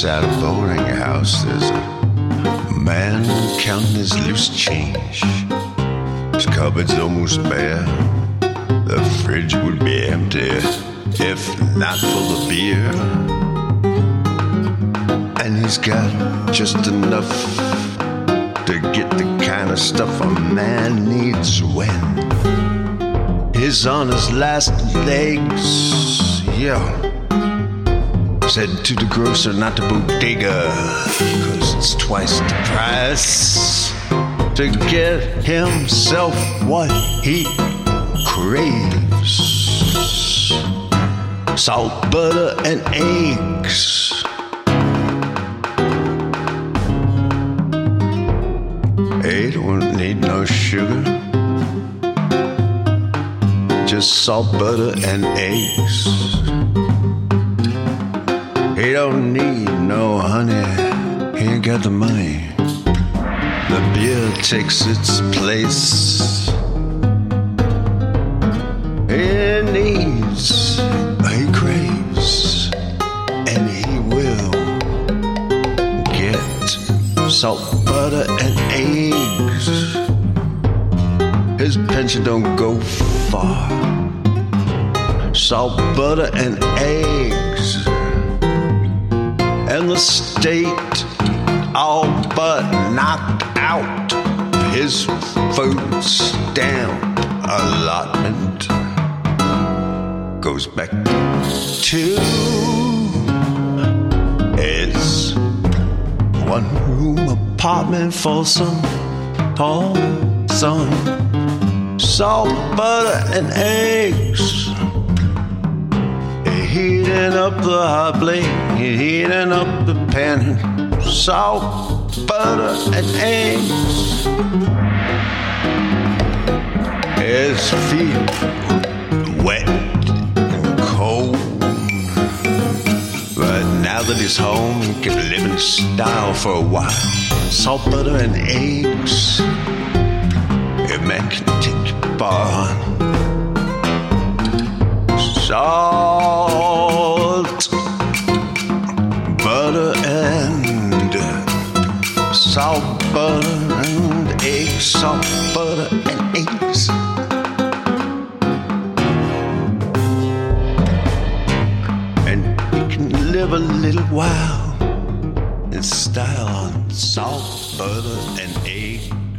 Inside a boarding house, there's a man counting his loose change. His cupboard's almost bare. The fridge would be empty if not for the beer. And he's got just enough to get the kind of stuff a man needs when he's on his last legs. Yeah. Said to the grocer, not the bodega, cause it's twice the price to get himself what he craves salt, butter, and eggs. He don't need no sugar, just salt, butter, and eggs. He don't need no honey, he ain't got the money. The beer takes its place. He needs, he craves, and he will get salt, butter, and eggs. His pension don't go far. Salt, butter, and eggs. And the state all but knocked out his food stamp allotment goes back to his one room apartment for some tall son. Salt butter and eggs heating up the hot plate heating up the pan salt butter and eggs his feet wet and cold. But now that he's home, he can live in style for a while. Salt, butter, and eggs. A take bar. Salt, salt, butter, and eggs. Salt, butter, and eggs. and you can live a little while in style on salt, butter, and eggs.